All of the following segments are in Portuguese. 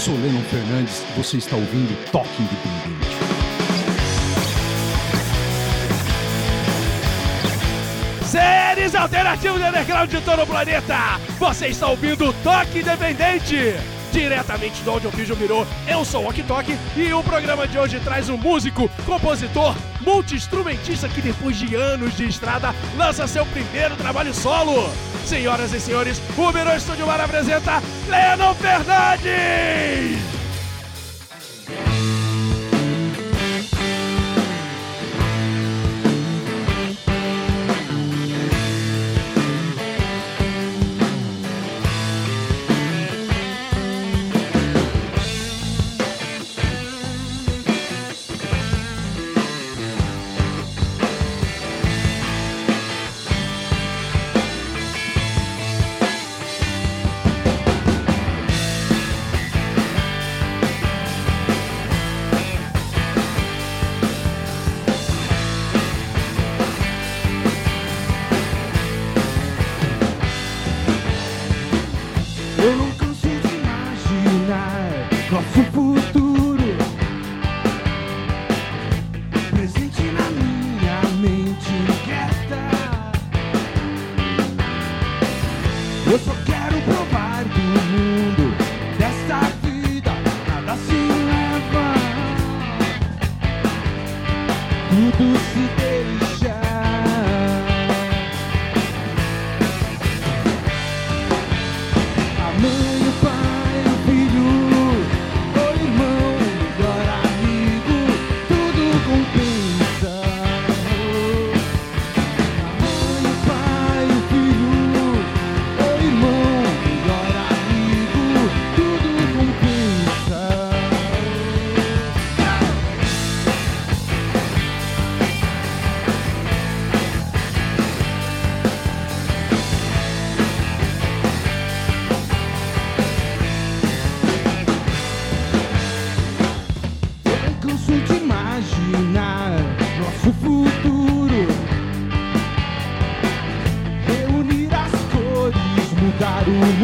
sou Lennon Fernandes, você está ouvindo Toque Independente. Seres alternativos underground de todo o planeta, você está ouvindo Toque Independente. Diretamente do onde o vídeo virou, eu sou o Ok Tok e o programa de hoje traz um músico, compositor, multi-instrumentista que depois de anos de estrada lança seu primeiro trabalho solo. Senhoras e senhores, o Miró Estúdio Mar apresenta Lennon Fernandes! Ooh.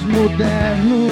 Pós-moderno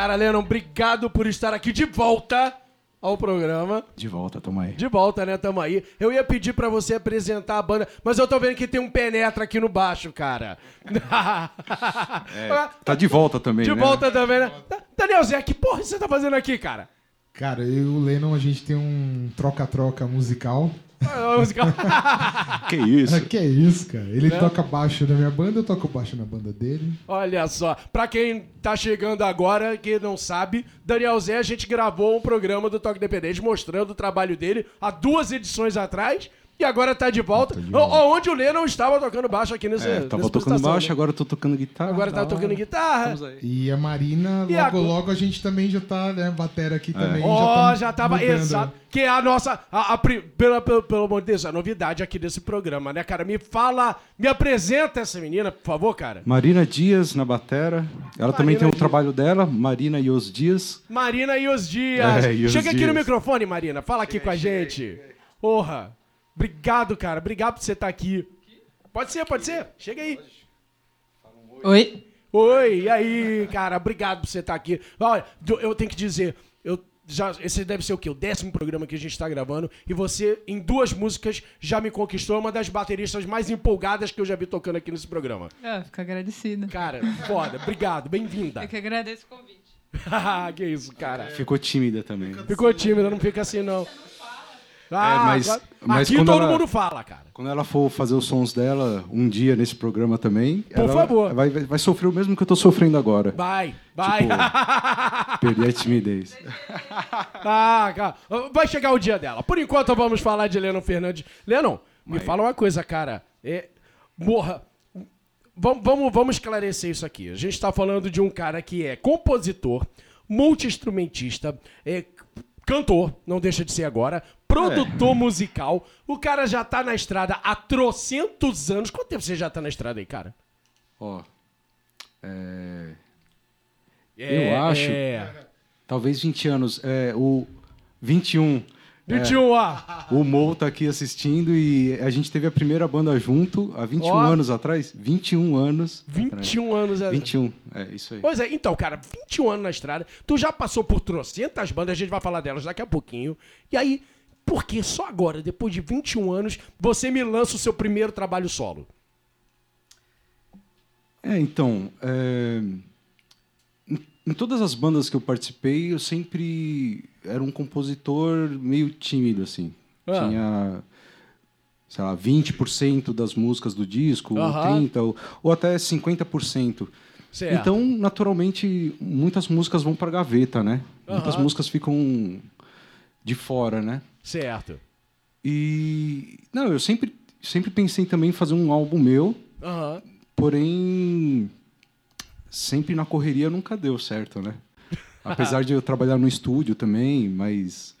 Cara, Lennon, obrigado por estar aqui de volta ao programa. De volta, tamo aí. De volta, né? Tamo aí. Eu ia pedir pra você apresentar a banda, mas eu tô vendo que tem um penetra aqui no baixo, cara. Tá de volta também, De né? volta também, né? Daniel Zé, que porra você tá fazendo aqui, cara? Cara, eu e o Lennon, a gente tem um troca-troca musical. Que isso? que é isso, cara? Ele Né? toca baixo na minha banda, eu toco baixo na banda dele. Olha só, pra quem tá chegando agora, que não sabe, Daniel Zé, a gente gravou um programa do Toque Dependente mostrando o trabalho dele há duas edições atrás e agora tá de volta. Tá de O-. Onde o Lennon estava tocando baixo aqui nesse. É, tava nessa tocando baixo, né? agora eu tô tocando guitarra. Agora tá tocando guitarra. E a Marina, E logo, agora- logo a gente também já tá, né? Batera aqui também. Ó, tá já tava. Exato. Que é a nossa. A, a pela, pelo, pelo amor de Deus, a novidade aqui desse programa, né, cara? Me fala. Me apresenta essa menina, por favor, cara. Marina Dias na batera. Ela também tem o Dias. trabalho dela, Marina e os Dias. Marina e os dias. É, e os Chega aqui no dias. microfone, Marina. Fala aqui com a gente. Porra. Obrigado, cara. Obrigado por você estar aqui. Pode ser, pode ser. Chega aí. Oi. Oi, e aí, cara? Obrigado por você estar aqui. Olha, do- eu tenho que dizer, eu já, esse deve ser o quê? O décimo programa que a gente está gravando. E você, em duas músicas, já me conquistou. É uma das bateristas mais empolgadas que eu já vi tocando aqui nesse programa. Ah, fico agradecida. Cara, foda. Obrigado. Bem-vinda. Eu que agradeço o convite. que isso, cara. Ficou tímida também. Ficou tímida, não fica assim, não. Ah, mas- agora- mas aqui todo ela- mundo fala, cara. Quando ela for fazer os sons dela um dia nesse programa também, Por ela favor. Vai, vai, vai sofrer o mesmo que eu tô sofrendo agora. Vai, vai. Tipo, Perder a timidez. ah, cara. Vai chegar o dia dela. Por enquanto, vamos falar de Lennon Fernandes. Lennon, me fala uma coisa, cara. É, morra. Vamos, vamos, vamos esclarecer isso aqui. A gente está falando de um cara que é compositor, multi-instrumentista, é cantor, não deixa de ser agora, produtor musical. O cara já tá na estrada há trocentos anos. Quanto tempo você já tá na estrada aí, cara? Ó. é, É, Eu acho- É. talvez 20 anos. É, o 21. 21, ó. O Mo tá aqui assistindo e a gente teve a primeira banda junto há 21 Ó. anos atrás. 21 anos. 21 anos. é- 21, é isso aí. Pois é, então, cara, 21 anos na estrada, tu já passou por trocentas bandas, a gente vai falar delas daqui a pouquinho. E aí, por que só agora, depois de 21 anos, você me lança o seu primeiro trabalho solo? É, então, é, em, em todas as bandas que eu participei, eu sempre era um compositor meio tímido, assim. Ah. Tinha, sei lá, 20% das músicas do disco, ou Aham. 30%, ou, ou até 50%. Certo. Então, naturalmente, muitas músicas vão pra gaveta, né? Muitas músicas ficam de fora, né? Certo. E... Não, eu sempre, sempre pensei também em fazer um álbum meu. Porém, sempre na correria nunca deu certo, né? Apesar de eu trabalhar no estúdio também, mas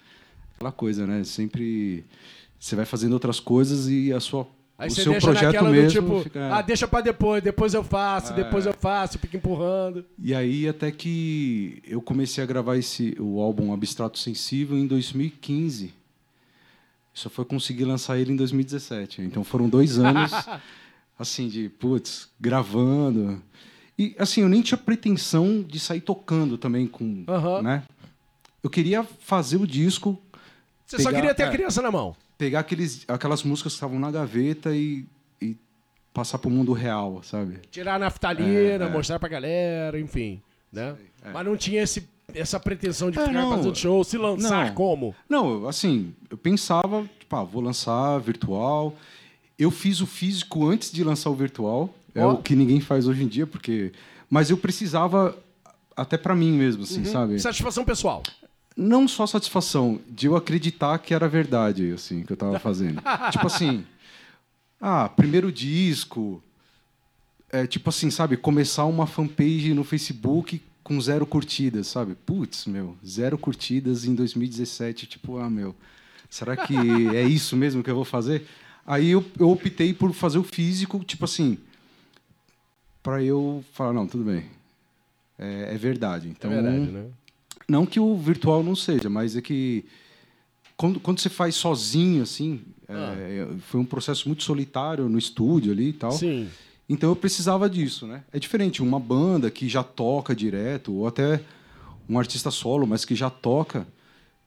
aquela coisa, né? Sempre você vai fazendo outras coisas e a sua Aí o você seu deixa projeto mesmo do tipo, fica... É. ah, deixa pra depois, depois eu faço, depois eu faço, fica empurrando. E aí até que eu comecei a gravar esse o álbum Abstrato Sensível em 2015. Só foi conseguir lançar ele em 2017. Então foram dois anos assim de putz, gravando. E assim, eu nem tinha pretensão de sair tocando também com, Aham. né? Eu queria fazer o disco, Você só Pegar- queria ter a é. criança na mão. pegar aqueles, aquelas músicas que estavam na gaveta e, e passar pro mundo real, sabe? Tirar a naftalina, É, é. mostrar pra galera, enfim. Né? é. Mas não tinha esse, essa pretensão de É, ficar não. fazendo show, se lançar Não. como? Não, assim, eu pensava, tipo, ah, vou lançar virtual. Eu fiz o físico antes de lançar o virtual. É Ó. o que ninguém faz hoje em dia, porque. Mas eu precisava até pra mim mesmo, assim, sabe? Satisfação pessoal. Não só satisfação de eu acreditar que era verdade, assim, que eu tava fazendo. tipo assim, ah, primeiro disco, é tipo assim, sabe, começar uma fanpage no Facebook com zero curtidas, sabe? Putz, meu, zero curtidas em 2017, tipo, ah, meu, será que é isso mesmo que eu vou fazer? Aí eu, eu optei por fazer o físico, tipo assim, para eu falar, não, tudo bem, é, é verdade. Então, é verdade, né? não que o virtual não seja, mas é que quando, quando você faz sozinho, assim, é, foi um processo muito solitário no estúdio ali e tal. Sim. Então eu precisava disso, né? É diferente, uma banda que já toca direto, ou até um artista solo, mas que já toca,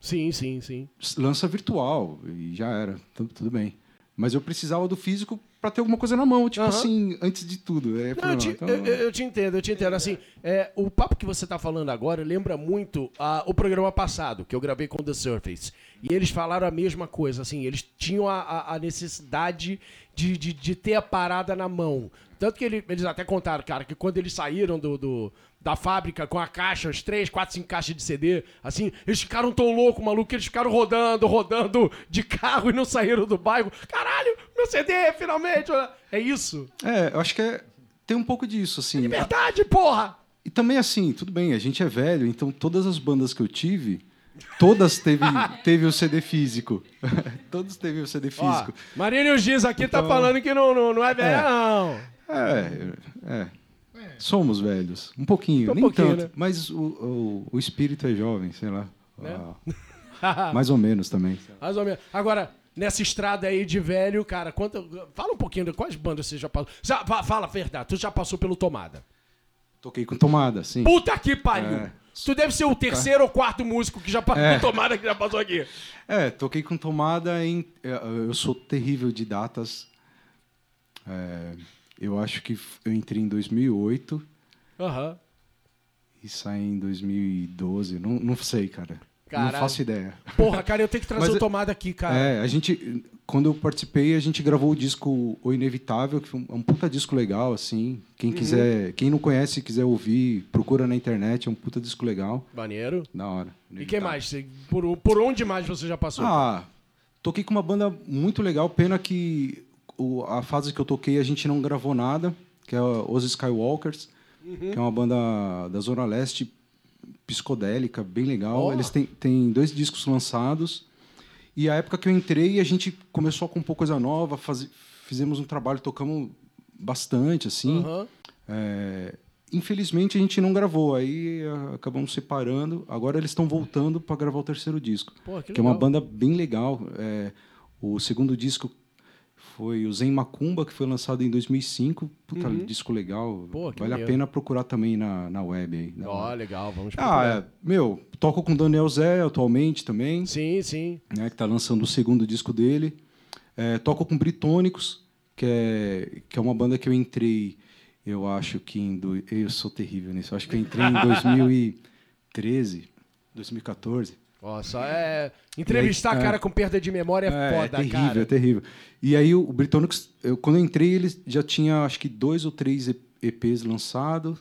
Sim, sim, sim. lança virtual e já era, tudo, tudo bem. Mas eu precisava do físico para ter alguma coisa na mão, tipo Aham. assim, antes de tudo. É, Não, eu, te, Então, eu- eu- te entendo, eu te entendo. Assim, é, o papo que você tá falando agora lembra muito ah, o programa passado, que eu gravei com The Surface. E eles falaram a mesma coisa, assim, eles tinham a, a- a necessidade de, de, de ter a parada na mão. Tanto que ele- eles até contaram, cara, que quando eles saíram do, do- da fábrica com a caixa, as três, quatro, cinco caixas de CD, assim, eles ficaram tão loucos, maluco, que eles ficaram rodando, rodando de carro e não saíram do bairro. Caralho, meu CD, finalmente! É isso. é, eu acho que é, tem um pouco disso, assim. Verdade, porra! E também assim, tudo bem, a gente é velho, então todas as bandas que eu tive, todas teve, teve o CD físico. Todos teve o CD Ó, físico. Marinho Giz aqui tá Então- falando que não, não, não é velha, É. não. É, é. Somos velhos. Um pouquinho, Um nem pouquinho, tanto. né? Mas o, o, o espírito é jovem, sei lá. Né? Ah, mais ou menos também. Mais ou menos. Agora, nessa estrada aí de velho, cara, conta, fala um pouquinho de quais bandas você já passou. Já, fa- fala a verdade, tu já passou pelo Tomada. Toquei com tomada, sim. Puta que pariu! É. Tu deve ser o terceiro ou quarto músico que já passou É. Tomada que já passou aqui. É, toquei com tomada em. é, Eu sou terrível de datas. É, eu acho que eu entrei em 2008 Aham. e saí em 2012. Não, não sei, cara. Caralho. Não faço ideia. Porra, cara, eu tenho que trazer Mas o Tomada aqui, cara. É, a gente. Quando eu participei, a gente gravou o disco O Inevitável, que foi um, é um puta disco legal, assim. Quem Uhum. quiser. Quem não conhece e quiser ouvir, procura na internet, é um puta disco legal. Maneiro. Da hora. E quem Inevitável. mais? Você- Por, por onde mais você já passou? Ah, toquei com uma banda muito legal. Pena que o- a fase que eu toquei a gente não gravou nada, que é Os Skywalkers, Uhum. que é uma banda da Zona Leste psicodélica, bem legal. Ó. Eles têm, têm dois discos lançados. E a época que eu entrei, a gente começou a compor coisa nova, fazi- fizemos um trabalho, tocamos bastante, assim. Aham. É, infelizmente a gente não gravou, aí ah, acabamos separando. Agora eles estão voltando para gravar o terceiro disco, Pô, que que é uma banda bem legal. É, o segundo disco foi o Zen Macumba, que foi lançado em 2005. Puta, disco legal. Uhum. Pô, vale a pena procurar também na, na web aí. Ó, hora. legal, vamos Ah, procurar. é, meu, toco com o Daniel Zé atualmente também, Sim, sim. né, que está lançando o segundo disco dele. É, toco com Britônicos, que é, que é uma banda que eu entrei, eu acho que em... Do, eu sou terrível nisso, eu acho que eu entrei em 2013, 2014. Nossa, é. Entrevistar aí, cara é. com perda de memória é, É, foda, terrível, cara. é terrível. E aí o, Britônicos, eu, quando eu entrei, ele já tinha acho que dois ou três EPs lançados.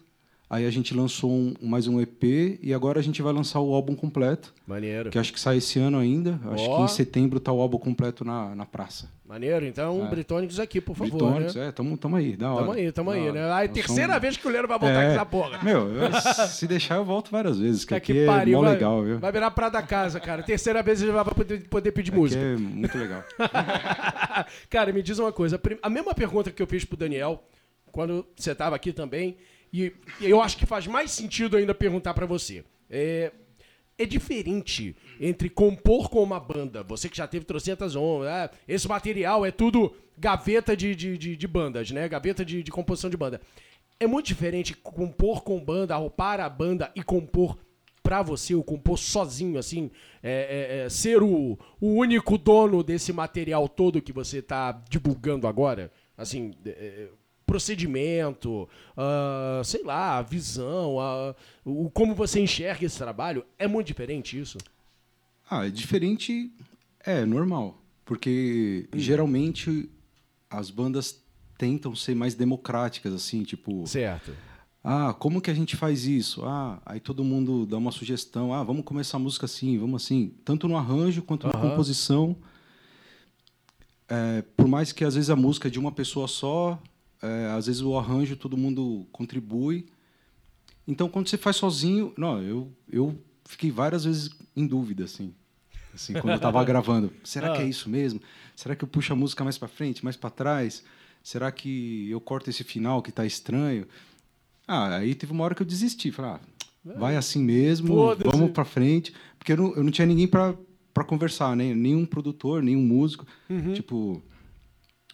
Aí a gente lançou um- mais um EP e agora a gente vai lançar o álbum completo, Maneiro. que acho que sai esse ano ainda. Acho Ó. que em setembro tá o álbum completo na, na praça. Maneiro, então, É. Britônicos aqui, por favor. Britônicos, né? é, tamo, tamo aí, da hora. Tamo aí, tamo aí, né? Aí, Nós terceira somos- vez que o Leno vai voltar É. com essa porra. Meu, eu- se deixar eu volto várias vezes, que Tá aqui que é pariu, mó vai, legal, viu? vai virar pra da casa, cara. Terceira vez ele vai poder, poder pedir Aqui música. é muito legal. Cara, me diz uma coisa. a mesma pergunta que eu fiz pro Daniel, quando você tava aqui também, e e eu acho que faz mais sentido ainda perguntar pra você. É, é diferente entre compor com uma banda, você que já teve trocentas ondas, ah, esse material é tudo gaveta de, de, de, de bandas, né? Gaveta de, de composição de banda. É muito diferente compor com banda, para a banda e compor pra você, ou compor sozinho, assim, é, é, é, ser o, o único dono desse material todo que você tá divulgando agora? Assim, é, é, procedimento, ah, sei lá, a visão, a- o, como você enxerga esse trabalho, é muito diferente isso? Ah, é diferente, é normal, porque Hum. geralmente as bandas tentam ser mais democráticas, assim, tipo, Certo. ah, como que a gente faz isso? Ah, aí todo mundo dá uma sugestão, ah, vamos começar a música assim, vamos assim, tanto no arranjo quanto na Aham. composição. É, por mais que às vezes a música é de uma pessoa só, é, às vezes o arranjo todo mundo contribui. Então, quando você faz sozinho, não, eu, eu fiquei várias vezes em dúvida, assim, assim quando eu estava gravando. Será que é Ah. isso mesmo? Será que eu puxo a música mais para frente, mais para trás? Será que eu corto esse final que está estranho? Ah, aí teve uma hora que eu desisti. Falei, ah, vai assim mesmo, Foda-se. vamos para frente. Porque eu não, eu não tinha ninguém para para conversar, né? nenhum produtor, nenhum músico. Uhum. Tipo,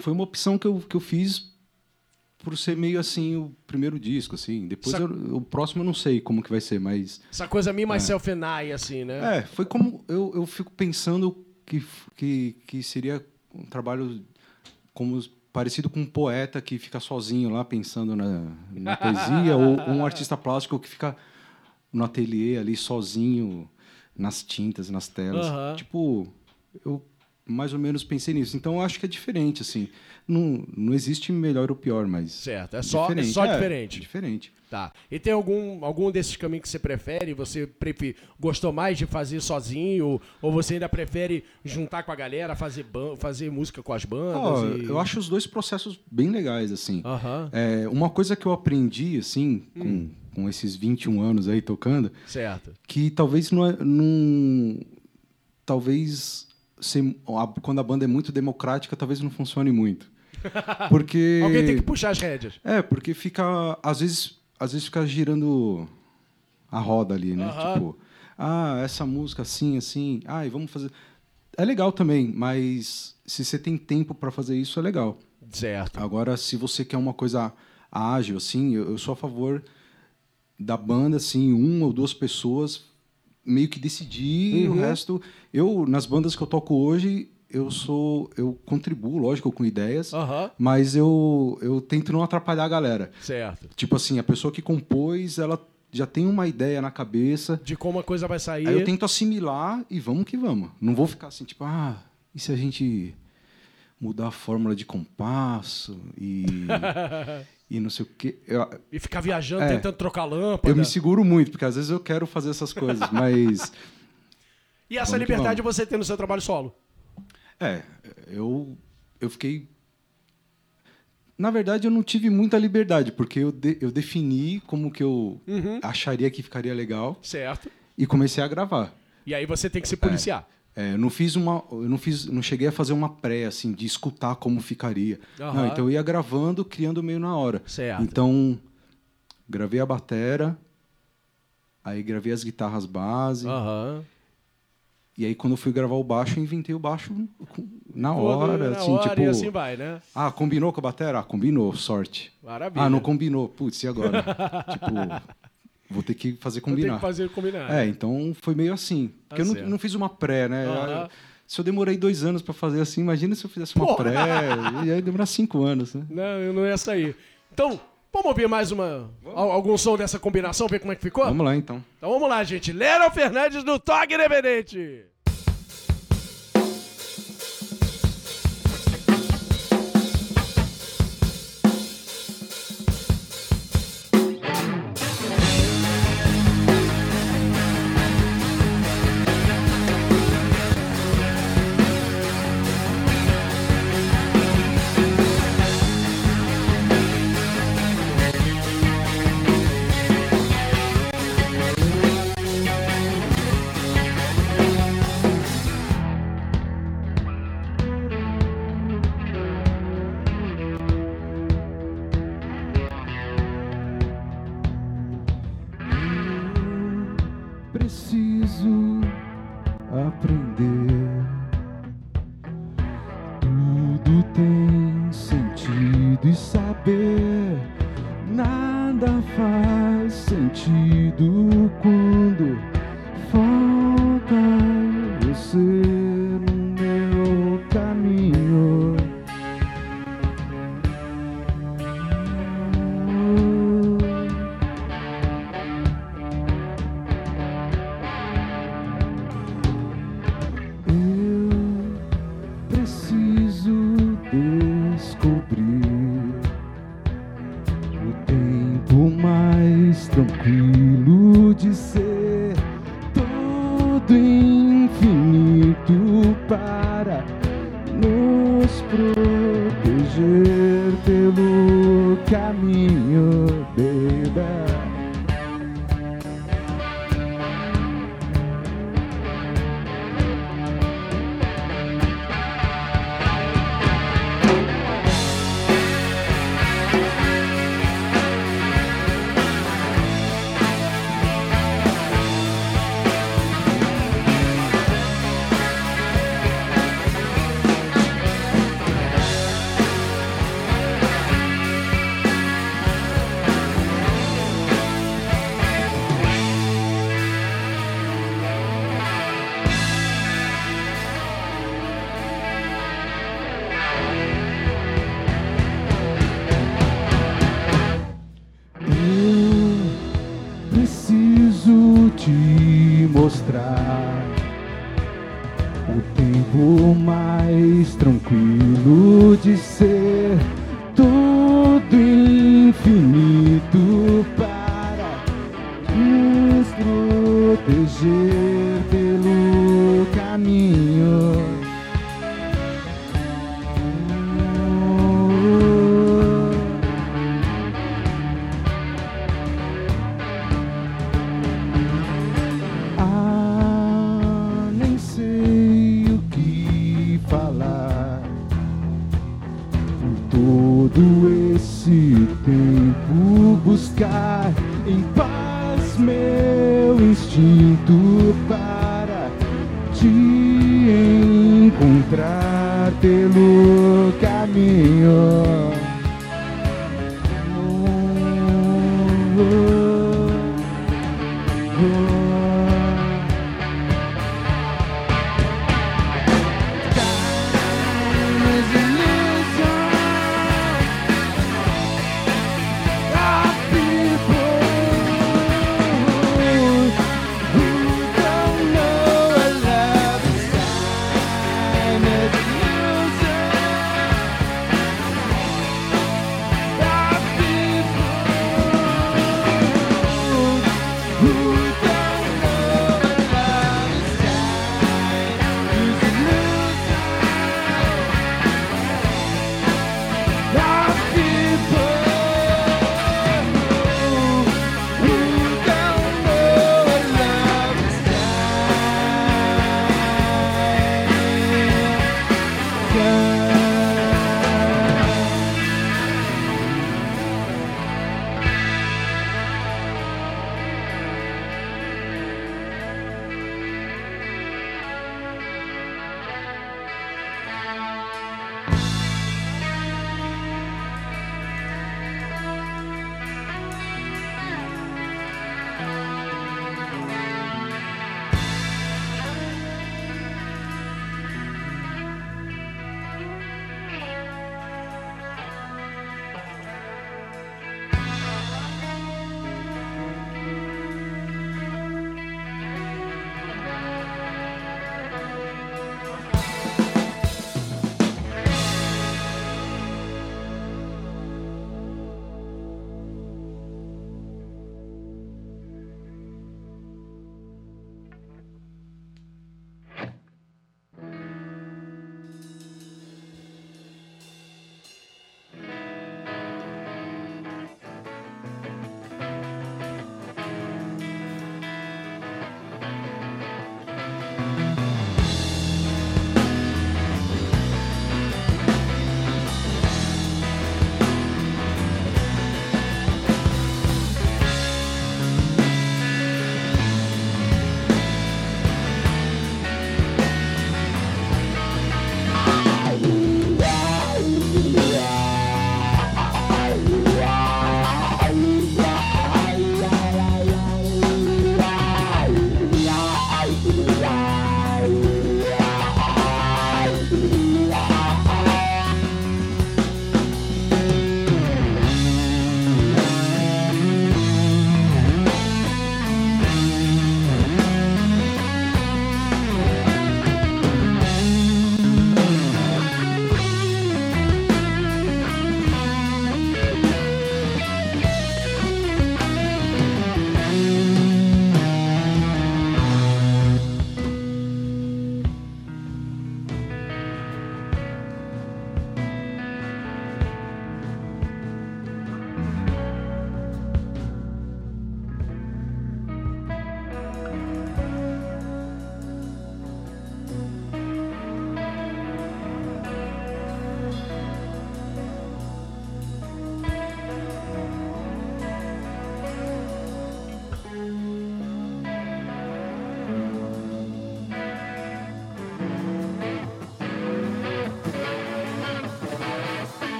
foi uma opção que eu, que eu fiz por ser meio assim o primeiro disco, assim. Depois Sa- eu- o próximo eu não sei como que vai ser, mas Essa coisa me, myself and I, assim, né? é, foi como eu, eu fico pensando que, que que seria um trabalho como parecido com um poeta que fica sozinho lá pensando na, na poesia ou um artista plástico que fica no ateliê ali sozinho nas tintas, nas telas. Aham. Tipo, eu mais ou menos pensei nisso. Então eu acho que é diferente assim. Não, não existe melhor ou pior, mas Certo, é só, é diferente. só É, diferente. Diferente. Tá. E tem algum, algum desses caminhos que você prefere? Você prefe- gostou mais de fazer sozinho? Ou você ainda prefere juntar com a galera, fazer, ban fazer música com as bandas? Ó, e- Eu acho os dois processos bem legais, assim. É, uma coisa que eu aprendi, assim, com, com esses 21 anos aí tocando, certo. que talvez não, é- não talvez ser, a- quando a banda é muito democrática, talvez não funcione muito. Porque Alguém tem que puxar as rédeas. É, porque fica às vezes, às vezes fica girando a roda ali, né? Tipo, ah, essa música assim, assim, ai, vamos fazer. É legal também, mas se você tem tempo para fazer isso é legal. Certo. Agora, se você quer uma coisa ágil, assim, eu, eu sou a favor da banda, assim, uma ou duas pessoas meio que decidir Uhum. o resto. Eu, nas bandas que eu toco hoje, eu sou. Eu contribuo, lógico, com ideias, Aham, mas eu, eu tento não atrapalhar a galera. certo. Tipo assim, a pessoa que compôs, ela já tem uma ideia na cabeça. De como a coisa vai sair. Aí eu tento assimilar e vamos que vamos. Não vou ficar assim, tipo, ah, e se a gente mudar a fórmula de compasso e, e não sei o quê. Eu, E ficar viajando, É. tentando trocar lâmpada. eu me seguro muito, porque às vezes eu quero fazer essas coisas, mas. E essa liberdade você tem no seu trabalho solo? É, eu, eu fiquei. Na verdade, eu não tive muita liberdade, porque eu, de- eu defini como que eu Uhum. acharia que ficaria legal Certo. e comecei a gravar. E aí você tem que se policiar. É, eu não fiz uma, eu não fiz, não cheguei a fazer uma pré assim de escutar como ficaria. Aham. Não, então eu ia gravando, criando meio na hora. Certo. Então gravei a batera, aí gravei as guitarras base, Aham. e aí quando eu fui gravar o baixo, eu inventei o baixo na hora, na assim, hora tipo, assim vai, né? ah, combinou com a batera? Ah, combinou, sorte. Maravilha. Ah, não combinou. Putz, e agora? tipo, vou ter que fazer Vou ter combinar. que fazer combinar. É, então foi meio assim. Tá Porque eu não, não fiz uma pré, né? Eu- Se eu demorei dois anos pra fazer assim, imagina se eu fizesse uma Porra! pré. ia demorar cinco anos, né? Não, eu não ia sair. Então, vamos ouvir mais uma, al- algum som dessa combinação, ver como é que ficou? Vamos lá, então. Então vamos lá, gente. Lero Fernandes do Toque Independente.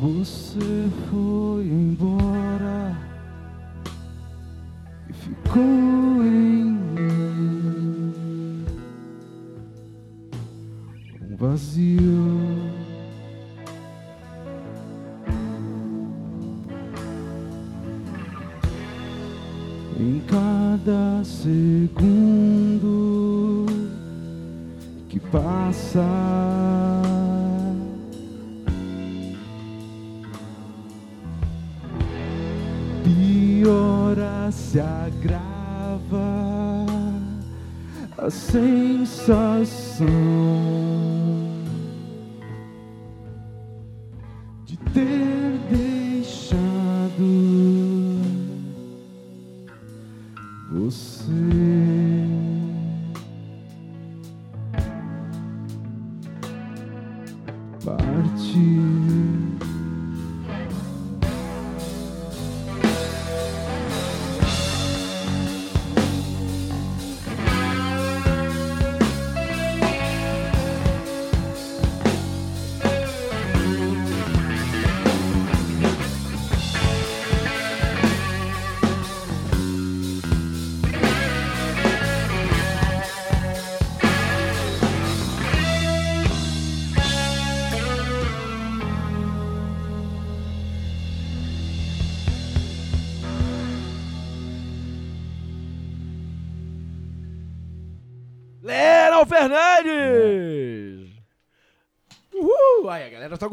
Você foi embora e ficou em mim um vazio. Em cada segundo que passa, se agrava a sensação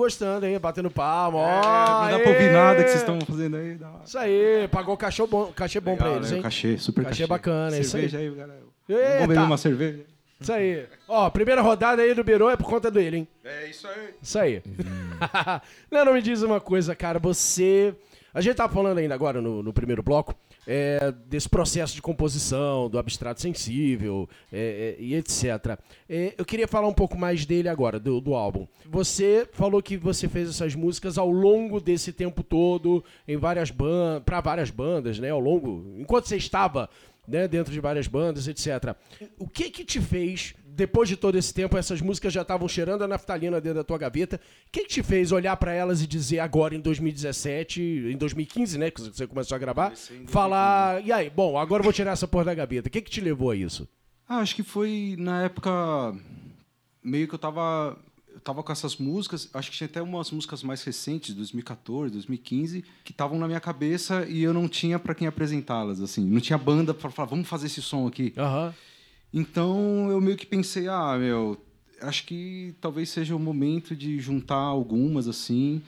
gostando, hein? Batendo palma. É, ó, não dá pra ouvir nada que vocês estão fazendo aí. Isso aí, pagou cachê bom, cachê bom pra Legal, eles, né? hein? O Cachê, super Cachê cachê. bacana, é isso Cerveja aí, galera. Eita! Vamos beber uma cerveja? Isso aí. Ó, primeira rodada aí do Birô é por conta dele, hein? É isso aí. Isso aí. não, não me diz uma coisa, cara. Você. A gente tava falando ainda agora no, no primeiro bloco é, desse processo de composição, do abstrato sensível é, é, e etc. É, eu queria falar um pouco mais dele agora, do, do álbum. Você falou que você fez essas músicas ao longo desse tempo todo, em várias bandas, para várias bandas, né? Ao longo. Enquanto você estava né, dentro de várias bandas, etc. O que que te fez, depois de todo esse tempo, essas músicas já estavam cheirando a naftalina dentro da tua gaveta, o que que te fez olhar pra elas e dizer agora em 2017, em 2015, né, que você começou a gravar, falar, e aí, bom, agora eu vou tirar essa porra da gaveta. O que que te levou a isso? Ah, acho que foi na época meio que eu tava eu tava com essas músicas, acho que tinha até umas músicas mais recentes, 2014, 2015, que estavam na minha cabeça e eu não tinha para quem apresentá-las assim, não tinha banda para falar, vamos fazer esse som aqui. Aham. Então eu meio que pensei, ah, meu, acho que talvez seja o momento de juntar algumas assim.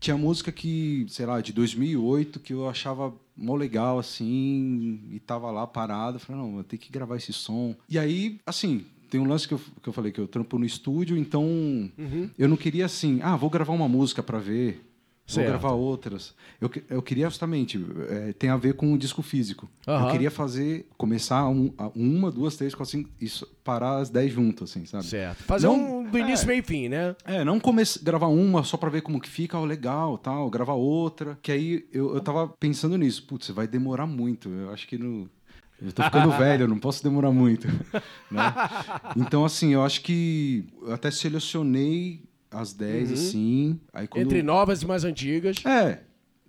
Tinha música que, sei lá, de 2008 que eu achava mó legal assim e tava lá parado, falei, não, eu tenho que gravar esse som. E aí, assim, tem um lance que eu, que eu falei que eu trampo no estúdio, então eu não queria assim, ah, vou gravar uma música para ver. Vou Certo. gravar outras. Eu, eu queria justamente, é, tem a ver com o disco físico. Aham. Eu queria fazer, começar um- a- uma, duas, três, quatro, cinco, e parar as dez juntas, assim, sabe? Certo. Fazer Não- um do início, é. meio fim, né? É, não comece, gravar uma só pra ver como que fica, ó, legal, tal, gravar outra. Que aí eu, eu tava pensando nisso, putz, vai demorar muito. Eu acho que no. Eu tô ficando velho, eu não posso demorar muito. né? Então, assim, eu acho que eu até selecionei as 10, assim. Aí quando... Entre novas e mais antigas. É.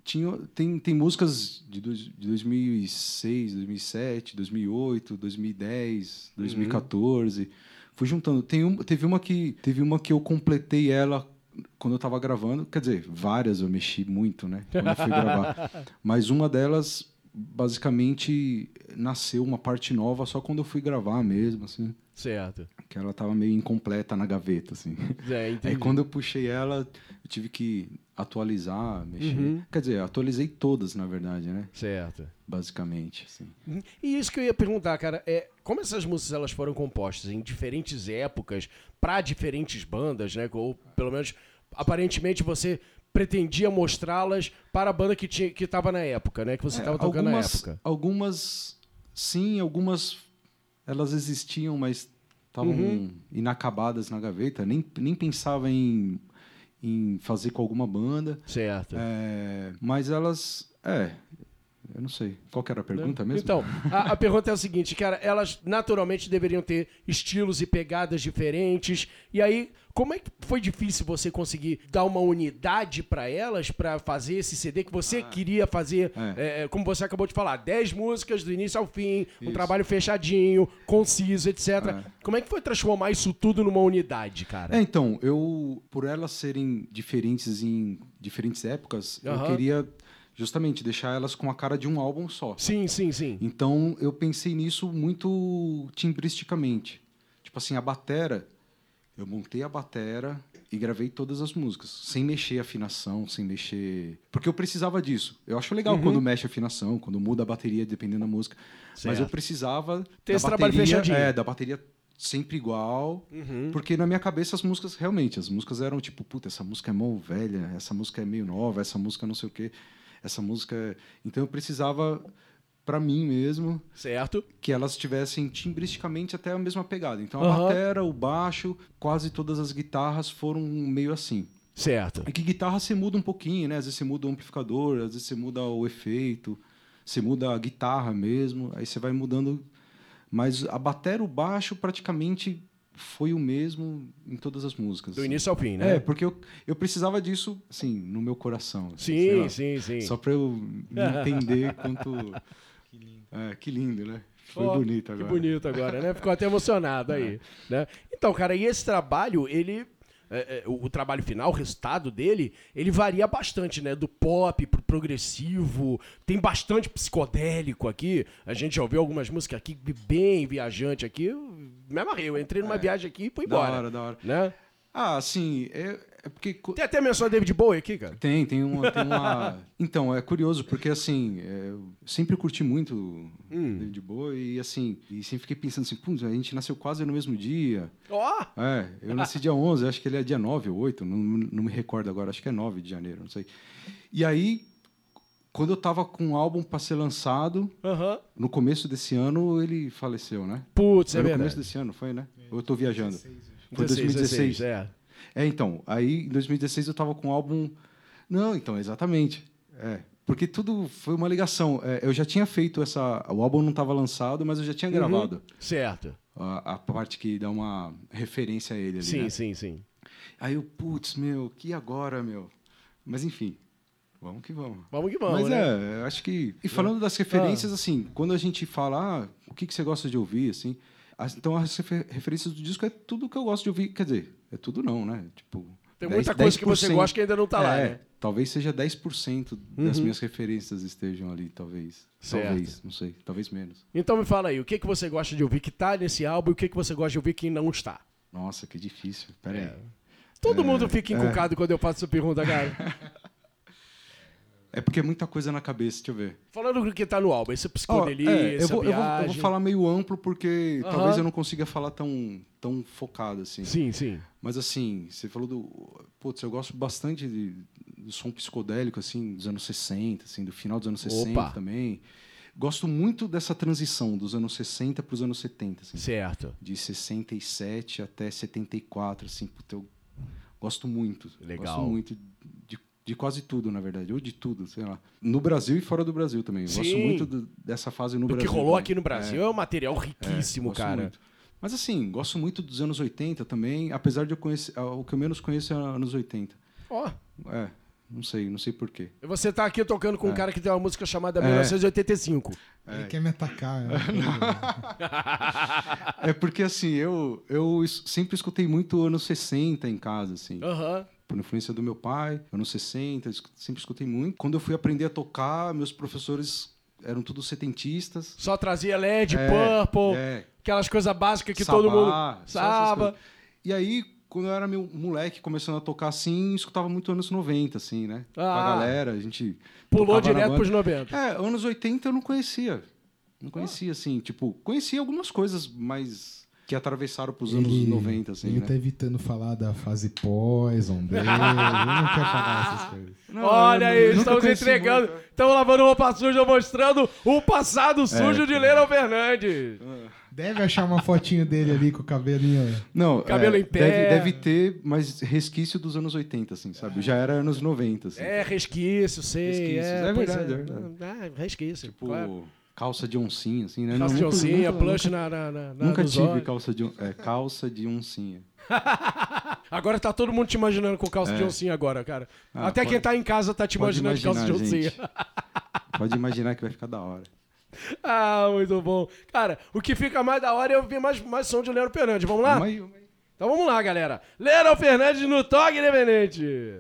Tinha, tem, tem músicas de, dois, de 2006, 2007, 2008, 2010, 2014. Fui juntando. Tem um, teve, uma que, teve uma que eu completei ela quando eu tava gravando. Quer dizer, várias eu mexi muito, né? Quando eu fui gravar. Mas uma delas, basicamente, nasceu uma parte nova só quando eu fui gravar mesmo, assim. Certo. Que ela tava meio incompleta na gaveta, assim. É, Aí entendi. quando eu puxei ela, eu tive que atualizar, mexer. Uhum. Quer dizer, atualizei todas, na verdade, né? Certo. Basicamente, assim. Uhum. E isso que eu ia perguntar, cara, é como essas músicas elas foram compostas em diferentes épocas para diferentes bandas, né? Ou pelo menos aparentemente você pretendia mostrá-las para a banda que tinha que estava na época, né? Que você É, estava tocando na época. Algumas, sim, algumas elas existiam, mas estavam Uhum. inacabadas na gaveta. Nem, nem pensava em, em fazer com alguma banda. Certo. É, mas elas. É. Eu não sei. Qual que era a pergunta mesmo? Então, a, a pergunta é o seguinte, cara, elas naturalmente deveriam ter estilos e pegadas diferentes. E aí, como é que foi difícil você conseguir dar uma unidade pra elas pra fazer esse CD que você queria fazer, É. é, como você acabou de falar, 10 músicas do início ao fim, um Isso. trabalho fechadinho, conciso, etc. É. Como é que foi transformar isso tudo numa unidade, cara? É, então, eu, por elas serem diferentes em diferentes épocas, Aham. eu queria justamente deixar elas com a cara de um álbum só. Sim, sim, sim. Então, eu pensei nisso muito timbristicamente. Tipo assim, a batera, eu montei a batera e gravei todas as músicas, sem mexer a afinação, sem mexer... Porque eu precisava disso. Eu acho Uhum. legal quando mexe a afinação, quando muda a bateria, dependendo da música. Mas Certo. eu precisava Ter esse trabalho bateria, fechadinho. É, da bateria sempre igual, Uhum. porque na minha cabeça as músicas, realmente, as músicas eram tipo, puta, essa música é mó velha, essa música é meio nova, essa música não sei o quê, essa música... é- Então eu precisava, pra mim mesmo, Certo? que elas tivessem timbristicamente até a mesma pegada. Então a Aham. batera, o baixo, quase todas as guitarras foram meio assim. Certo. É que guitarra você muda um pouquinho, né? Às vezes você muda o amplificador, às vezes você muda o efeito, você muda a guitarra mesmo, aí você vai mudando. Mas a batera, o baixo, praticamente foi o mesmo em todas as músicas. Do assim. início ao fim, né? É, porque eu, eu precisava disso, assim, no meu coração. assim, Sim, lá. sim, sim. Só para eu me entender quanto. Que lindo. É, que lindo, né? Foi Ó, bonito agora. Que bonito agora, né? Ficou até emocionado aí. Né? Então, cara, e esse trabalho, ele. é, é, o, o trabalho final, o resultado dele, ele varia bastante, né? Do pop pro progressivo. Tem bastante psicodélico aqui. A gente já ouviu algumas músicas aqui, bem viajante aqui. Me amarrei, eu entrei numa viagem aqui e fui É. Da embora. hora, da hora. Né? Ah, assim, é, é porque. Tem até menção a David Bowie aqui, cara. Tem, tem uma. Tem uma... então, é curioso, porque assim, é, eu sempre curti muito Hum. David Bowie e assim, e sempre fiquei pensando assim, putz, a gente nasceu quase no mesmo dia. Ó! É, eu nasci dia 11, acho que ele é dia 9 ou 8, não, não me recordo agora, acho que é 9 de janeiro, não sei. E aí, quando eu tava com um álbum para ser lançado, Aham. no começo desse ano ele faleceu, né? Putz, Foi é no verdade. começo desse ano, foi, né? Ou eu tô viajando? Foi 16, 2016. 16, é. É, então, aí em 2016 eu tava com um álbum. Não, então, exatamente. É. Porque tudo foi uma ligação. É, eu já tinha feito essa. O álbum não estava lançado, mas eu já tinha Uhum. gravado Certo. a, a parte que dá uma referência a ele ali. Sim, né? sim, sim. Aí eu, putz, meu, que agora, meu? Mas enfim, vamos que vamos. Vamos que vamos, Mas né? é, eu acho que. E falando das referências, assim, quando a gente fala, ah, o que, que você gosta de ouvir, assim. as- então as refer- referências do disco é tudo que eu gosto de ouvir. Quer dizer, é tudo não, né? Tipo. Tem 10 muita coisa que você 10%. gosta que ainda não tá lá, É, né? Talvez seja 10% das minhas referências estejam ali, talvez. Certo. Talvez, não sei, talvez menos. Então me fala aí, o que, que você gosta de ouvir que tá nesse álbum e o que, que você gosta de ouvir que não está? Nossa, que difícil. Pera aí. Todo mundo fica encucado quando eu faço essa pergunta, cara. É porque é muita coisa na cabeça, deixa eu ver. Falando do que tá no álbum, esse Ó, psicodelia, é, eu, vou, eu, vou, eu vou falar meio amplo porque Aham. talvez eu não consiga falar tão, tão focado assim. Sim, sim. Mas assim, você falou do. Putz, eu gosto bastante de, do som psicodélico, assim, dos anos 60, assim, do final dos anos 60 Opa. também. Gosto muito dessa transição dos anos 60 para os anos 70, assim. Certo. De 67 até 74, assim, puta, eu gosto muito. Legal. Gosto muito de, de quase tudo, na verdade. Ou de tudo, sei lá. No Brasil e fora do Brasil também. Eu Gosto Sim. muito do- dessa fase no Do que Brasil. rolou também. aqui no Brasil é, um material riquíssimo, Gosto cara. muito. Mas assim, gosto muito dos anos 80 também, apesar de eu conhecer. ah, O que eu menos conheço é anos 80. Ó, É, não sei, não sei porquê. e você tá aqui tocando com um cara que tem uma música chamada É. 1985. Ele quer me atacar. É porque assim, eu, eu sempre escutei muito anos 60 em casa, assim. Aham. Por influência do meu pai, anos 60, escu- sempre escutei muito. Quando eu fui aprender a tocar, meus professores eram todos setentistas. Só trazia LED, É, Purple, é. aquelas coisas básicas que Sabá, todo mundo sabe. E aí, quando eu era meu moleque começando a tocar assim, escutava muito anos 90, assim, né? Com Ah. a galera, a gente. Pulou direto pros 90. É, anos 80 eu não conhecia. Não conhecia, assim. Tipo, conhecia algumas coisas, mas que atravessaram pros anos Ele, 90, assim, ele né? tá evitando falar da fase Poison dele. ele não quer falar essas coisas. Olha aí, estamos entregando. muito. Estamos lavando roupa suja, mostrando o passado sujo de cara. Leno Fernandes. Deve achar uma fotinho dele ali com o cabelinho. Não, Cabelo é, em pé. Deve, deve ter, mas resquício dos anos 80, assim, sabe? Já era anos 90, assim. É, resquício, sei. Resquícios, É, é pois verdade, é verdade. Ah, resquício. Tipo, claro. Calça de oncinha, assim, né? Calça Não, de nunca- oncinha, nunca- plush Nunca, na, na, na, nunca tive olhos. calça de, é, calça de oncinha. Agora tá todo mundo te imaginando com calça de oncinha agora, cara. Ah, Até pode- quem tá em casa tá te imaginando de calça de imaginar, oncinha. Pode imaginar que vai ficar da hora. Ah, muito bom. Cara, o que fica mais da hora é ouvir mais, mais som de Leno Fernandes. Vamos lá? Vamos aí, vamos aí. Então vamos lá, galera. Leno Fernandes no Toque Independente.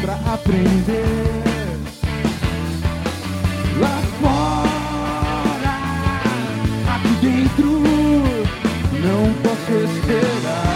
Pra aprender lá fora, aqui dentro não posso esperar.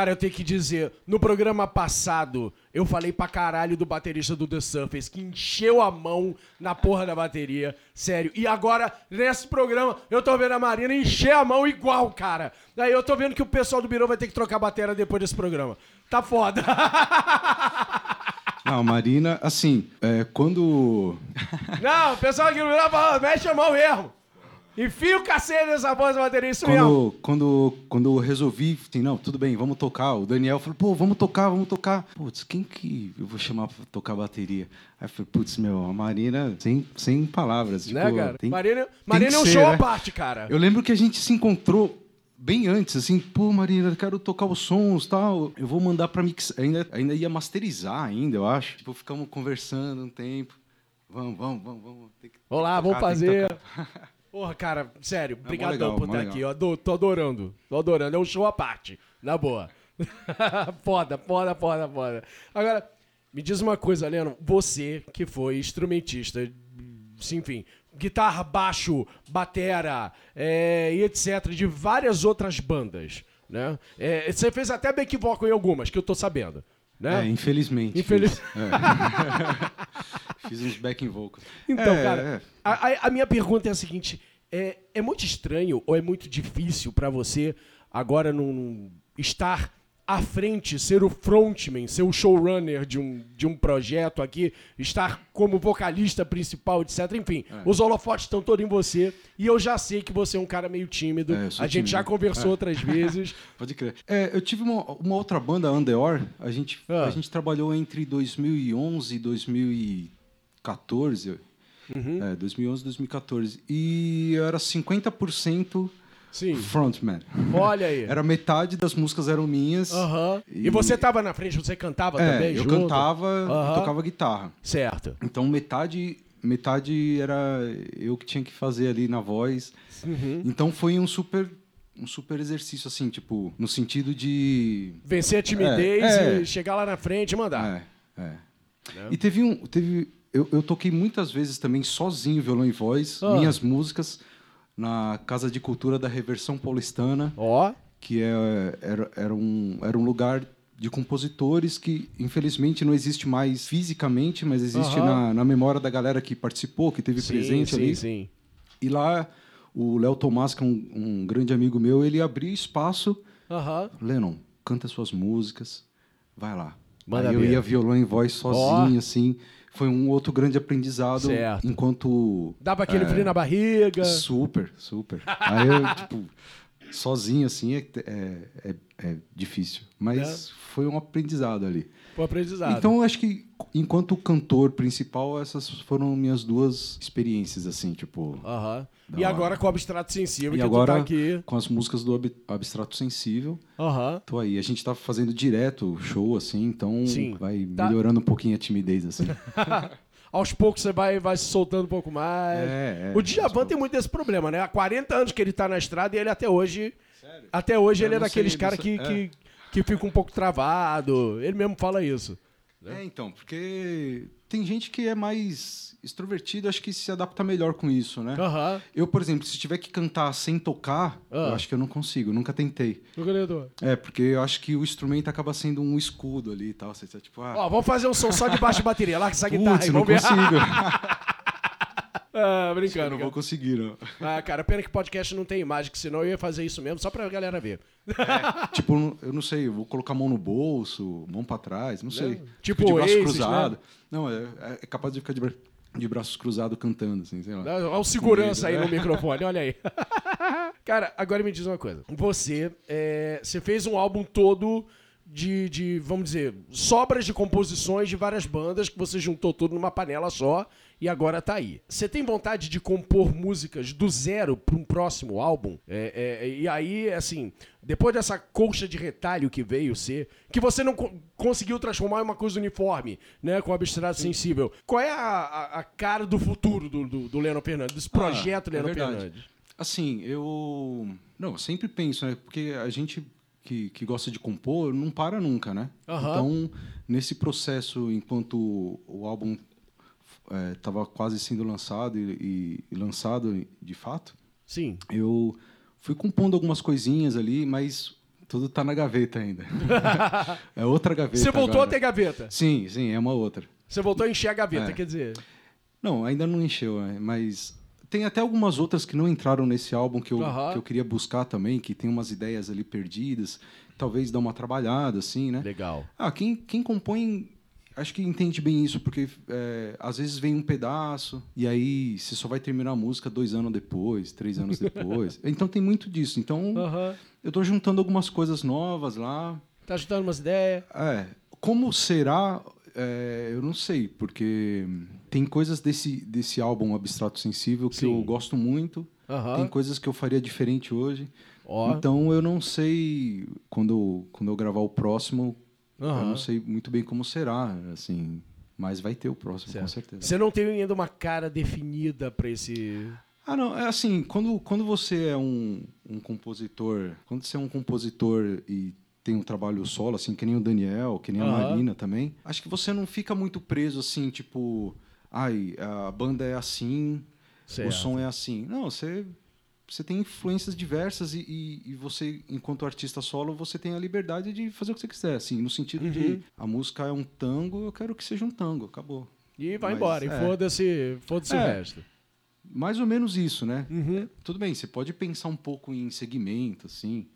Cara, eu tenho que dizer, no programa passado, eu falei pra caralho do baterista do The Surface, que encheu a mão na porra da bateria. Sério. E agora, nesse programa, eu tô vendo a Marina encher a mão igual, cara. Daí eu tô vendo que o pessoal do Birô vai ter que trocar a bateria depois desse programa. Tá foda. Não, Marina, assim, é, quando. Não, o pessoal aqui no Birô falou, mexe a mão mesmo. Enfia o cacete nessa voz da bateria, isso mesmo. Quando, quando, quando eu resolvi, assim, não, tudo bem, vamos tocar. O Daniel falou, pô, vamos tocar, vamos tocar. Putz, quem que eu vou chamar pra tocar bateria? Aí eu falei, putz, meu, a Marina, sem, sem palavras. Né, tipo, cara? tem- Marina, tem Marina é um ser, show à né? parte, cara. Eu lembro que a gente se encontrou bem antes, assim, pô, Marina, quero tocar os sons tal. Eu vou mandar pra mixar. Ainda, ainda ia masterizar, ainda, eu acho. Tipo, ficamos conversando um tempo. Vamos, vamos, vamos, vamos. Tem que Vamos lá, vamos tocar, que fazer. Porra, cara, sério, brigadão legal, por estar legal. aqui. Eu ado- tô adorando. Tô adorando. É um show à parte. Na boa. foda, foda, foda, foda. Agora, me diz uma coisa, Leno. Você que foi instrumentista, enfim, guitarra, baixo, batera é, e etc. de várias outras bandas, né? É, você fez até back vocal em algumas, que eu tô sabendo. Né? É, infelizmente. Infeliz- Fiz, É. Fiz uns backing vocals. Então, É, cara, é. A, a- minha pergunta é a seguinte: é, é muito estranho ou é muito difícil pra você agora num, estar à frente, ser o frontman, ser o showrunner de um, de um projeto aqui, estar como vocalista principal, etc. Enfim, É. os holofotes estão todos em você e eu já sei que você é um cara meio tímido. É, a gente já conversou É. outras vezes. Pode crer. É, eu tive uma, uma outra banda, Andeor. A gente, Ah. a gente trabalhou entre 2011 e 2014. Uhum. É, 2011 e 2014. E era 50% Sim. frontman. Olha aí. Era metade das músicas eram minhas. Aham. E... E- você tava na frente, você cantava É, também? eu junto? cantava e tocava guitarra. Certo. Então metade metade era eu que tinha que fazer ali na voz. Uhum. Então foi um super um super exercício assim, tipo, no sentido de Vencer a timidez É, é. e chegar lá na frente e mandar. É, é. Né? E teve um. Teve, eu, eu toquei muitas vezes também sozinho, violão e voz, Ah. minhas músicas, na Casa de Cultura da Reversão Paulistana, Ó, que é, era, era, um, era um lugar de compositores que, infelizmente, não existe mais fisicamente, mas existe Aham. na, na memória da galera que participou, que teve sim, presente sim, ali. sim. E lá, o Léo Tomás, que é um, um grande amigo meu, ele abria espaço Aham. Lennon, canta suas músicas, vai lá. Manda Aí eu ia violão e voz sozinho, assim. Foi um outro grande aprendizado. Certo. Enquanto. Dava aquele É. frio na barriga. Super, super. Aí eu, tipo, sozinho, assim, é, é, é, é difícil. Mas foi um aprendizado ali. Foi aprendizado. Então, acho que, enquanto cantor principal, essas foram minhas duas experiências, assim, tipo. Aham. Da E hora. agora com o Abstrato Sensível, E que agora, tu tá aqui. com as músicas do Ab- Abstrato Sensível. Aham. Tô aí. A gente tá fazendo direto show, assim, então Sim. vai Tá. melhorando um pouquinho a timidez, assim. Aos poucos você vai, vai se soltando um pouco mais. É, é, o Djavan tem muito desse problema, né? Há 40 anos que ele tá na estrada e ele até hoje. Até hoje Eu ele é daqueles caras que, sei- que, que fica um pouco travado. Ele mesmo fala isso. É, então, porque tem gente que é mais extrovertido, acho que se adapta melhor com isso, né? Aham. Eu, por exemplo, se tiver que cantar sem tocar, Ah. eu acho que eu não consigo, nunca tentei. O vereador. É, porque eu acho que o instrumento acaba sendo um escudo ali e tal. Você tá tipo, ah, Ó, vamos fazer um som só de baixo bateria. Larga essa guitarra putz, aí, não ver. consigo. Ah, brincando. não vou conseguir, não. Ah, cara, pena que podcast não tem imagem, que senão eu ia fazer isso mesmo, só pra galera ver. tipo, eu não sei, eu vou colocar a mão no bolso, mão pra trás, não sei. Tipo de braço cruzado. né? Não, é, é capaz de ficar de, bra- de braços cruzados cantando, assim, sei lá. Olha o segurança aí medo, no microfone, olha aí. Cara, agora me diz uma coisa. Você, é, você fez um álbum todo de, de, vamos dizer, sobras de composições de várias bandas que você juntou tudo numa panela só e agora tá aí. Você tem vontade de compor músicas do zero para um próximo álbum? É, é, e aí, assim, depois dessa colcha de retalho que veio ser, que você não co- conseguiu transformar em uma coisa uniforme, né, com o abstrato sensível. Qual é a, a- a cara do futuro do, do, do Leno Fernandes, desse projeto Ah, é Leno verdade. Fernandes? Assim, eu. Não, eu sempre penso, né? Porque a gente que, que gosta de compor não para nunca, né? Então, nesse processo, enquanto o álbum estava quase sendo lançado e, e- lançado de fato, Sim. eu fui compondo algumas coisinhas ali, mas tudo tá na gaveta ainda. é outra gaveta. Você voltou agora. a ter gaveta. Sim, sim, é uma outra. Você voltou a encher a gaveta, É. quer dizer. Não, ainda não encheu, né? mas tem até algumas outras que não entraram nesse álbum que eu, que eu queria buscar também, que tem umas ideias ali perdidas, talvez dar uma trabalhada, assim, né? Legal. Ah, quem, quem compõe, acho que entende bem isso, porque é, às vezes vem um pedaço e aí você só vai terminar a música dois anos depois, três anos depois. então tem muito disso. Então eu tô juntando algumas coisas novas lá. Tá ajudando umas ideias. É, como será, é, eu não sei, porque tem coisas desse, desse álbum Abstrato Sensível que Sim. eu gosto muito, tem coisas que eu faria diferente hoje. Ó. Então eu não sei, quando, eu- quando eu gravar o próximo, eu não sei muito bem como será, assim, mas vai ter o próximo, com certeza. Você não tem ainda uma cara definida pra esse. Ah, não, é assim, quando, quando você é um, um compositor, quando você é um compositor e tem um trabalho solo, assim, que nem o Daniel, que nem a. Marina também, acho que você não fica muito preso, assim, tipo, ai, a banda é assim, Certo. o som é assim. Não, você, você tem influências diversas e, e, e você, enquanto artista solo, você tem a liberdade de fazer o que você quiser, assim, no sentido Uhum. de a música é um tango, eu quero que seja um tango, acabou. E vai Mas, embora, e é. foda-se foda o É. resto. Mais ou menos isso, né? Uhum. Tudo bem, você pode pensar um pouco em segmento, assim,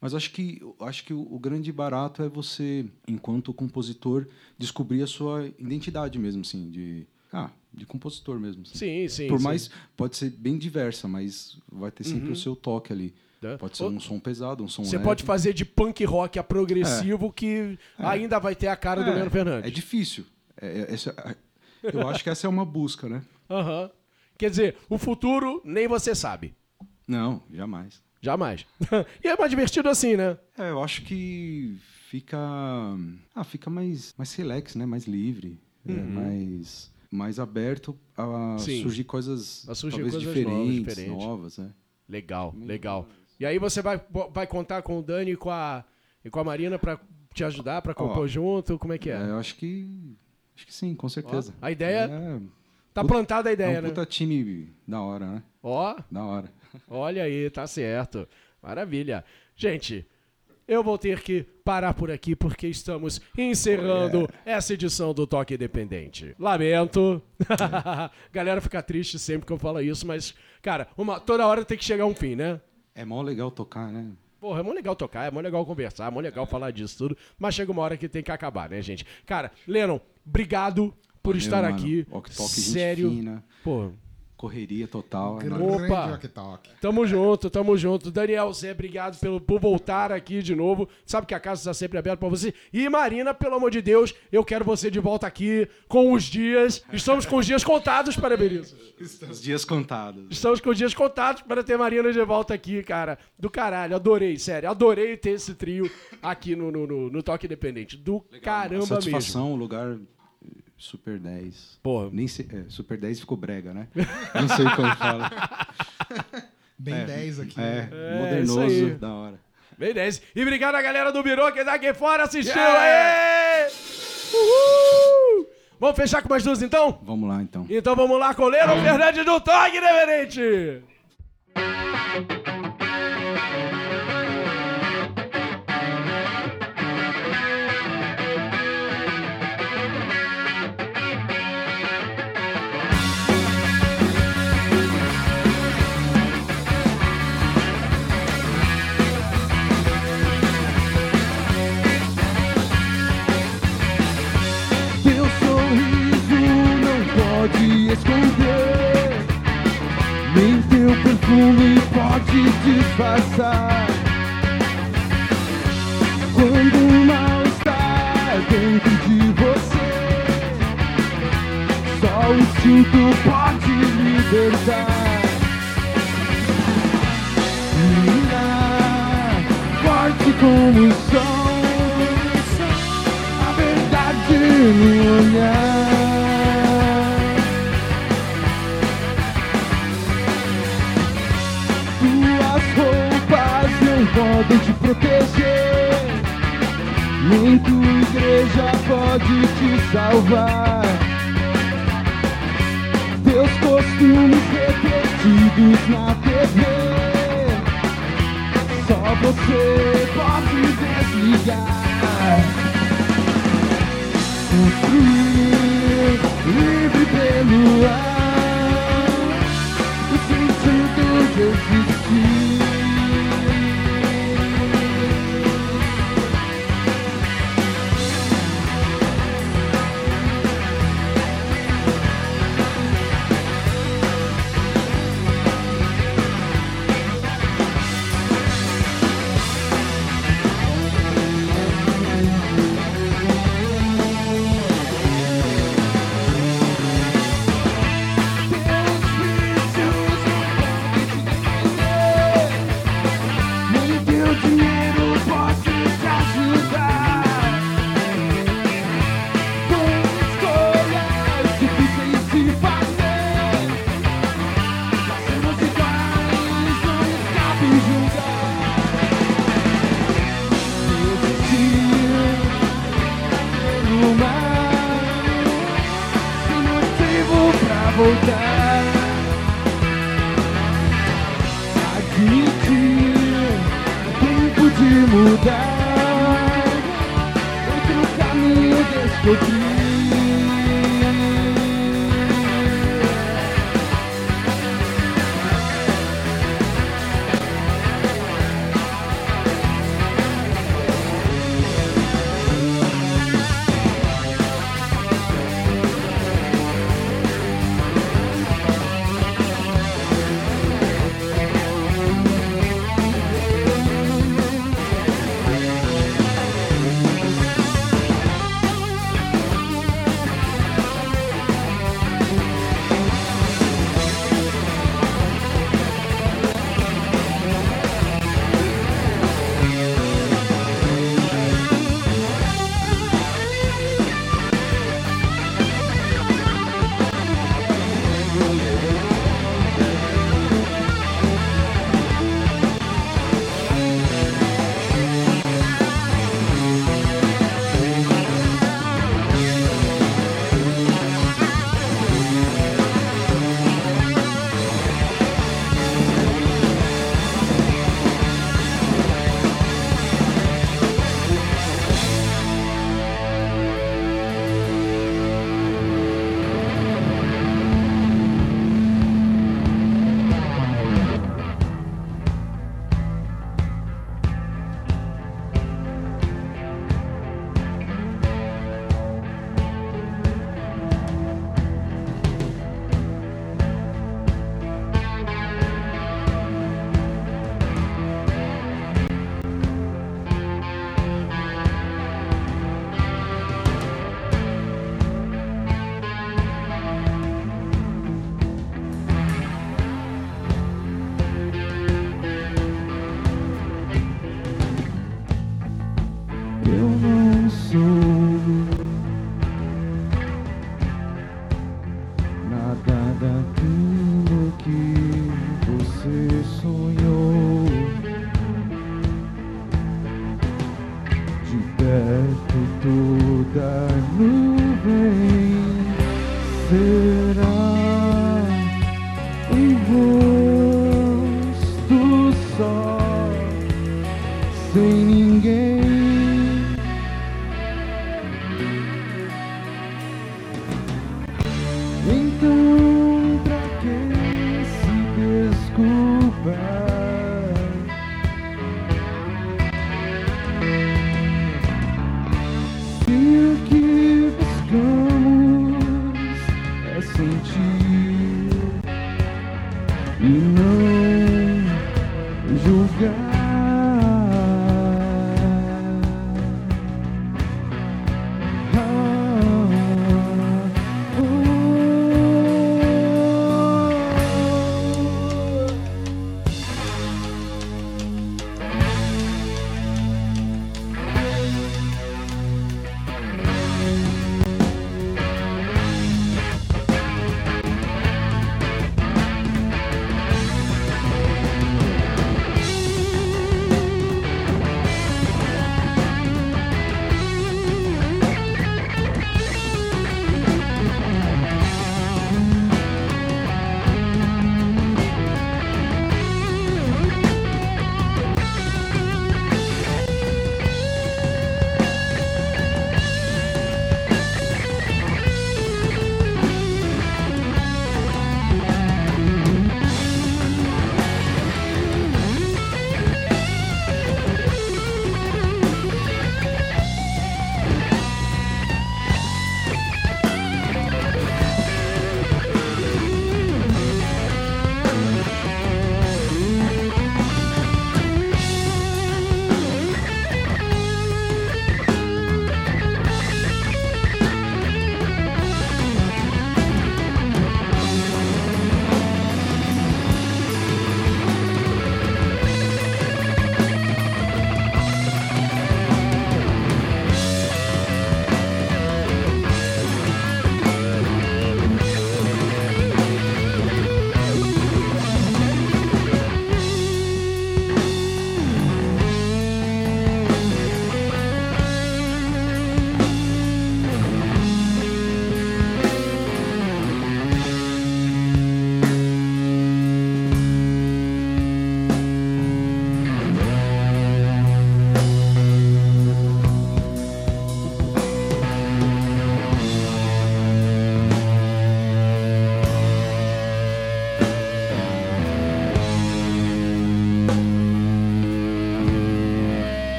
mas acho que acho que o, o grande barato é você, enquanto compositor, descobrir a sua identidade mesmo, assim, de ah, de compositor mesmo. assim. Sim, sim. Por sim. mais pode ser bem diversa, mas vai ter sempre Uhum. o seu toque ali. É. Pode ser um som pesado, um som Você pode fazer de punk rock a progressivo que ainda vai ter a cara do É, Leno Fernandes. É difícil. É, é- essa- eu acho que essa é uma busca, né? Aham. Quer dizer, o futuro nem você sabe. Não, jamais. Jamais. e é mais divertido assim, né? É, eu acho que fica. Ah, fica mais, mais relax, né? Mais livre. é, mais, mais aberto a. Sim. surgir coisas A surgir talvez coisas diferentes, novas, diferentes. novas, né? Legal, legal. E aí você vai, vai contar com o Dani e com a, e com a Marina pra te ajudar, pra compor Ó, junto? Como é que é? É, eu acho que. Acho que sim, com certeza. a ideia- É, tá puta- plantada a é ideia, um né? puta time da hora, né? Ó, Da hora. olha aí, tá certo. Maravilha. Gente, eu vou ter que parar por aqui porque estamos encerrando essa edição do Toque Independente. Lamento. Galera fica triste sempre que eu falo isso, mas, cara, uma, toda hora tem que chegar um fim, né? É mó legal tocar, né? Porra, é mó legal tocar, é mó legal conversar, é mó legal falar disso tudo, mas chega uma hora que tem que acabar, né, gente? Cara, Lennon, obrigado por Valeu, estar mano. aqui. Tok, gente Sério. fina, Pô, correria total. é Grande. Opa! tamo junto, tamo junto. Daniel Zé, obrigado pelo, por voltar aqui de novo. Sabe que a casa está sempre aberta pra você. E Marina, pelo amor de Deus, eu quero você de volta aqui com os dias. Estamos com os dias contados para Beleza. Os dias contados. Estamos com os dias contados para ter Marina de volta aqui, cara. Do caralho, adorei, sério. Adorei ter esse trio aqui no, no, no, no Toque Independente. Do caramba mesmo. Satisfação, lugar Super 10. Porra. Nem sei, é, Super 10 ficou brega, né? Não sei como fala. Bem É, 10 aqui. É, né? aí. modernoso, da hora. Beleza. E obrigado a galera do Biro que tá aqui fora assistindo. Yeah! Aê! Uhul! Vamos fechar com mais duas então? Vamos lá, então. Então vamos lá com o Leno Fernandes do Toque Reverente. Teu nem teu perfume pode disfarçar. Quando o mal está dentro de você, só o instinto pode libertar. Menina, forte como o sol a verdade no olhar. Nem tua igreja pode te salvar. Teus costumes repetidos na TV, só você pode desligar. Construir livre pelo ar. O sentido de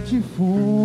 morte for.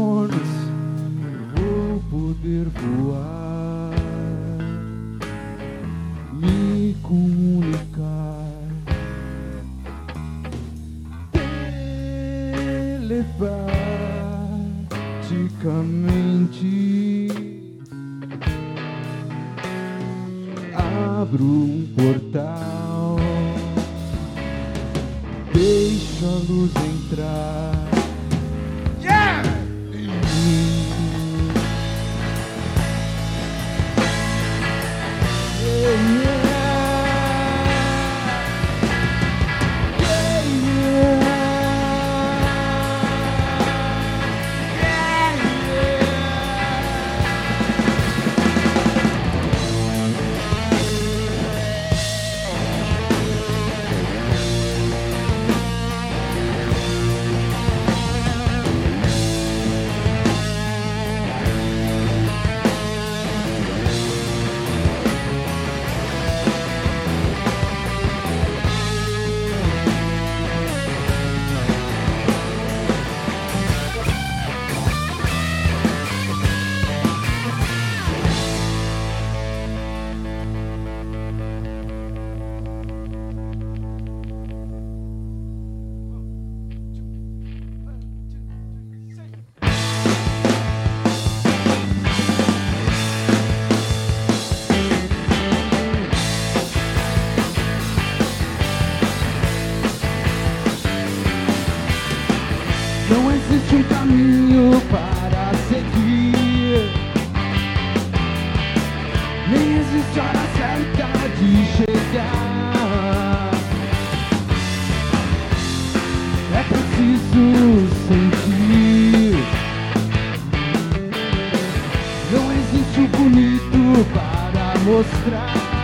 Mostrar.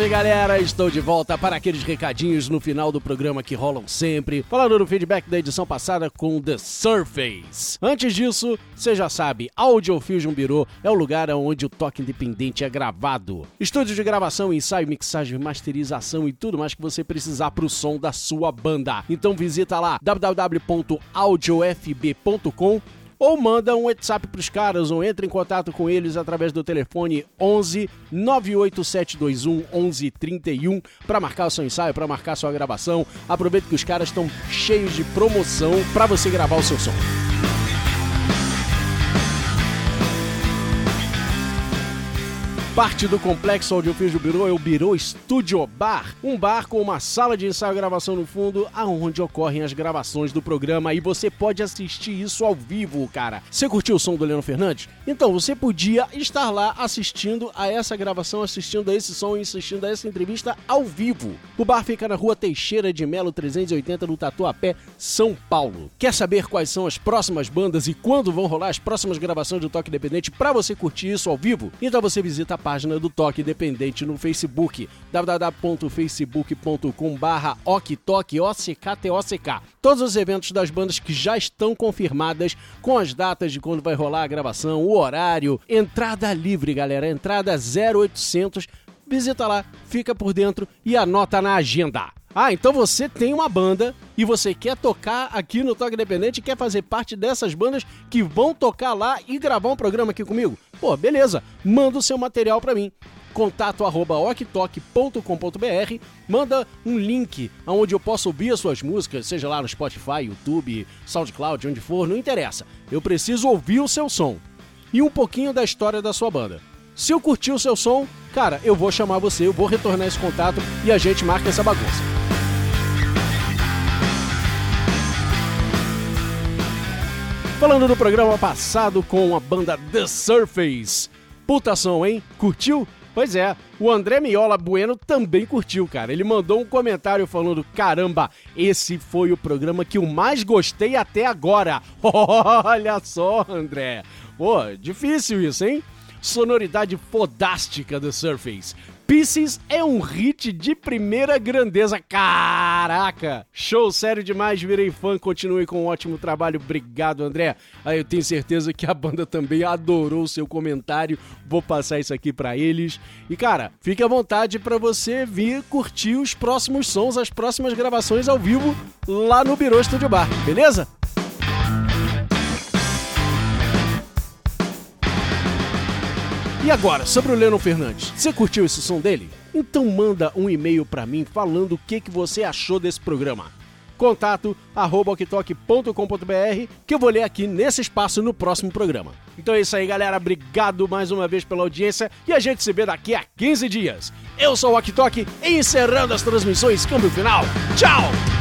Salve galera, estou de volta para aqueles recadinhos no final do programa que rolam sempre, falando do feedback da edição passada com The Surface. Antes disso, você já sabe, Audio Fusion Bureau é o lugar onde o toque independente é gravado. Estúdio de gravação, ensaio, mixagem, masterização e tudo mais que você precisar para o som da sua banda. Então visita lá www.audiofb.com ou manda um WhatsApp pros caras ou entra em contato com eles através do telefone 11 98721 1131 para marcar o seu ensaio, para marcar a sua gravação. Aproveita que os caras estão cheios de promoção para você gravar o seu som. Parte do complexo Audiofísio Biro é o Biro Studio Bar, um bar com uma sala de ensaio e gravação no fundo, aonde ocorrem as gravações do programa e você pode assistir isso ao vivo, cara. Você curtiu o som do Leandro Fernandes? Então você podia estar lá assistindo a essa gravação, assistindo a esse som e assistindo a essa entrevista ao vivo. O bar fica na rua Teixeira de Melo 380 no Tatuapé, São Paulo. Quer saber quais são as próximas bandas e quando vão rolar as próximas gravações do Toque Independente para você curtir isso ao vivo? Então você visita a página do Toque Independente no Facebook, www.facebook.com barra oktok, O-C-K-T-O-C-K. Todos os eventos das bandas que já estão confirmadas, com as datas de quando vai rolar a gravação, o horário, entrada livre, galera, entrada 0800, visita lá, fica por dentro e anota na agenda. Ah, então você tem uma banda e você quer tocar aqui no Toque Independente quer fazer parte dessas bandas que vão tocar lá e gravar um programa aqui comigo? Pô, beleza, manda o seu material pra mim. Contato arroba manda um link onde eu posso ouvir as suas músicas, seja lá no Spotify, YouTube, SoundCloud, onde for, não interessa. Eu preciso ouvir o seu som e um pouquinho da história da sua banda. Se eu curtir o seu som, cara, eu vou chamar você, eu vou retornar esse contato e a gente marca essa bagunça. Falando do programa passado com a banda The Surface. Puta som, hein? Curtiu? Pois é, o André Miola Bueno também curtiu, cara. Ele mandou um comentário falando: caramba, esse foi o programa que eu mais gostei até agora. Olha só, André. Pô, difícil isso, hein? Sonoridade fodástica do Surface. Pieces é um hit de primeira grandeza. Caraca! Show sério demais, virei fã. Continue com um ótimo trabalho. Obrigado, André. Aí eu tenho certeza que a banda também adorou o seu comentário. Vou passar isso aqui pra eles. E cara, fique à vontade para você vir curtir os próximos sons, as próximas gravações ao vivo lá no Biro Studio Bar, beleza? E agora, sobre o Lennon Fernandes, você curtiu esse som dele? Então manda um e-mail pra mim falando o que, que você achou desse programa. Contato arroba que eu vou ler aqui nesse espaço no próximo programa. Então é isso aí, galera. Obrigado mais uma vez pela audiência e a gente se vê daqui a 15 dias. Eu sou o Oktok e encerrando as transmissões, câmbio final. Tchau!